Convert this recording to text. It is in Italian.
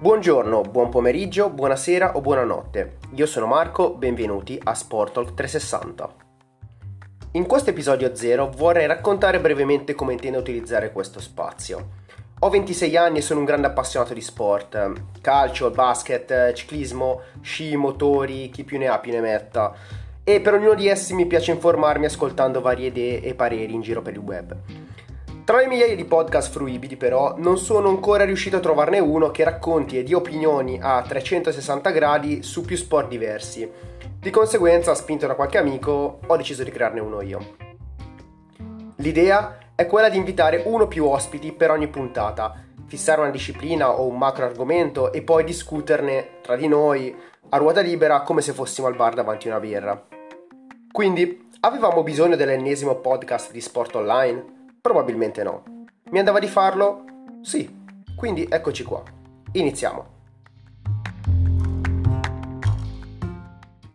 Buongiorno, buon pomeriggio, buonasera o buonanotte. Io sono Marco, benvenuti a Sportalk 360. In questo episodio 0 vorrei raccontare brevemente come intendo utilizzare questo spazio. Ho 26 anni e sono un grande appassionato di sport, calcio, basket, ciclismo, sci, motori, chi più ne ha più ne metta. E per ognuno di essi mi piace informarmi ascoltando varie idee e pareri in giro per il web. Tra le migliaia di podcast fruibili però non sono ancora riuscito a trovarne uno che racconti e dia opinioni a 360 gradi su più sport diversi. Di conseguenza, spinto da qualche amico, ho deciso di crearne uno io. L'idea è quella di invitare uno o più ospiti per ogni puntata, fissare una disciplina o un macro argomento e poi discuterne tra di noi a ruota libera come se fossimo al bar davanti a una birra. Quindi, avevamo bisogno dell'ennesimo podcast di sport online? Probabilmente no. Mi andava di farlo? Sì. Quindi eccoci qua. Iniziamo.